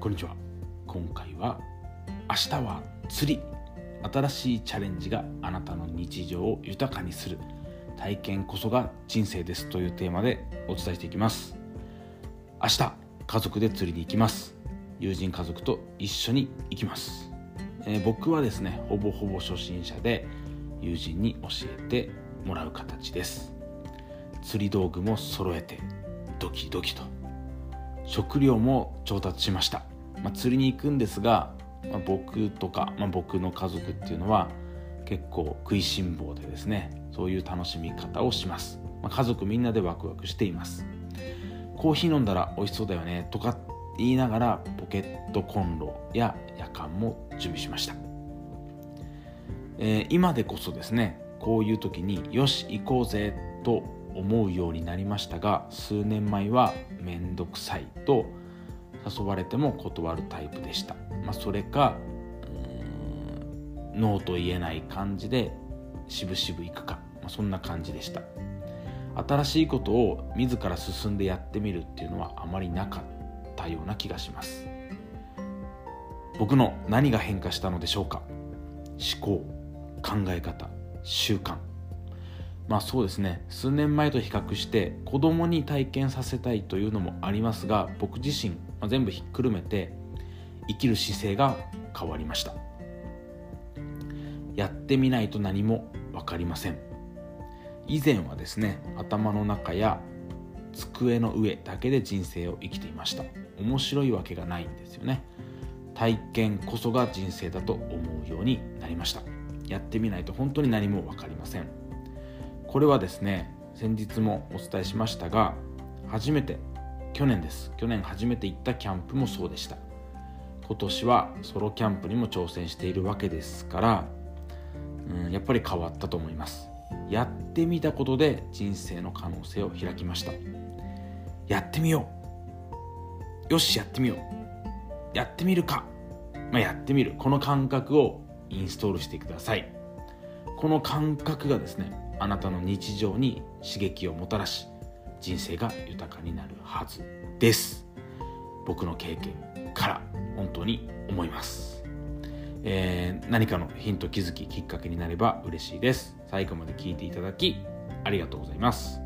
こんにちは。今回は明日は釣り。新しいチャレンジがあなたの日常を豊かにする体験こそが人生ですというテーマでお伝えしていきます。明日家族で釣りに行きます。友人家族と一緒に行きます、えー、僕はですねほぼほぼ初心者で友人に教えてもらう形です。釣り道具も揃えてドキドキと。食料も調達しました、まあ、釣りに行くんですが、まあ、僕とか、まあ、僕の家族っていうのは結構食いしん坊でですねそういう楽しみ方をします、まあ、家族みんなでワクワクしています。コーヒー飲んだら美味しそうだよねとか言いながらポケットコンロや夜間も準備しました、えー、今でこそですねこういう時によし行こうぜと思うようになりましたが数年前は面倒くさいと誘われても断るタイプでした、まあ、それかノーと言えない感じで渋々行くか、まあ、そんな感じでした。新しいことを自ら進んでやってみるっていうのはあまりなかったような気がします。僕の何が変化したのでしょうか。思考考え方習慣。まあそうですね。数年前と比較して子供に体験させたいというのもありますが僕自身、まあ、全部ひっくるめて生きる姿勢が変わりました。やってみないと何も分かりません。以前はですね頭の中や机の上だけで人生を生きていました。面白いわけがないんですよね。体験こそが人生だと思うようになりました。やってみないと本当に何も分かりません。これはですね先日もお伝えしましたが初めて去年です。去年初めて行ったキャンプもそうでした。今年はソロキャンプにも挑戦しているわけですから、うん、やっぱり変わったと思います。やってみたことで人生の可能性を開きました。やってみよう。よしやってみよう。やってみるか、まあ、やってみる。この感覚をインストールしてください。この感覚がですねあなたの日常に刺激をもたらし人生が豊かになるはずです。僕の経験から本当に思います、えー、何かのヒント気づききっかけになれば嬉しいです。最後まで聞いていただきありがとうございます。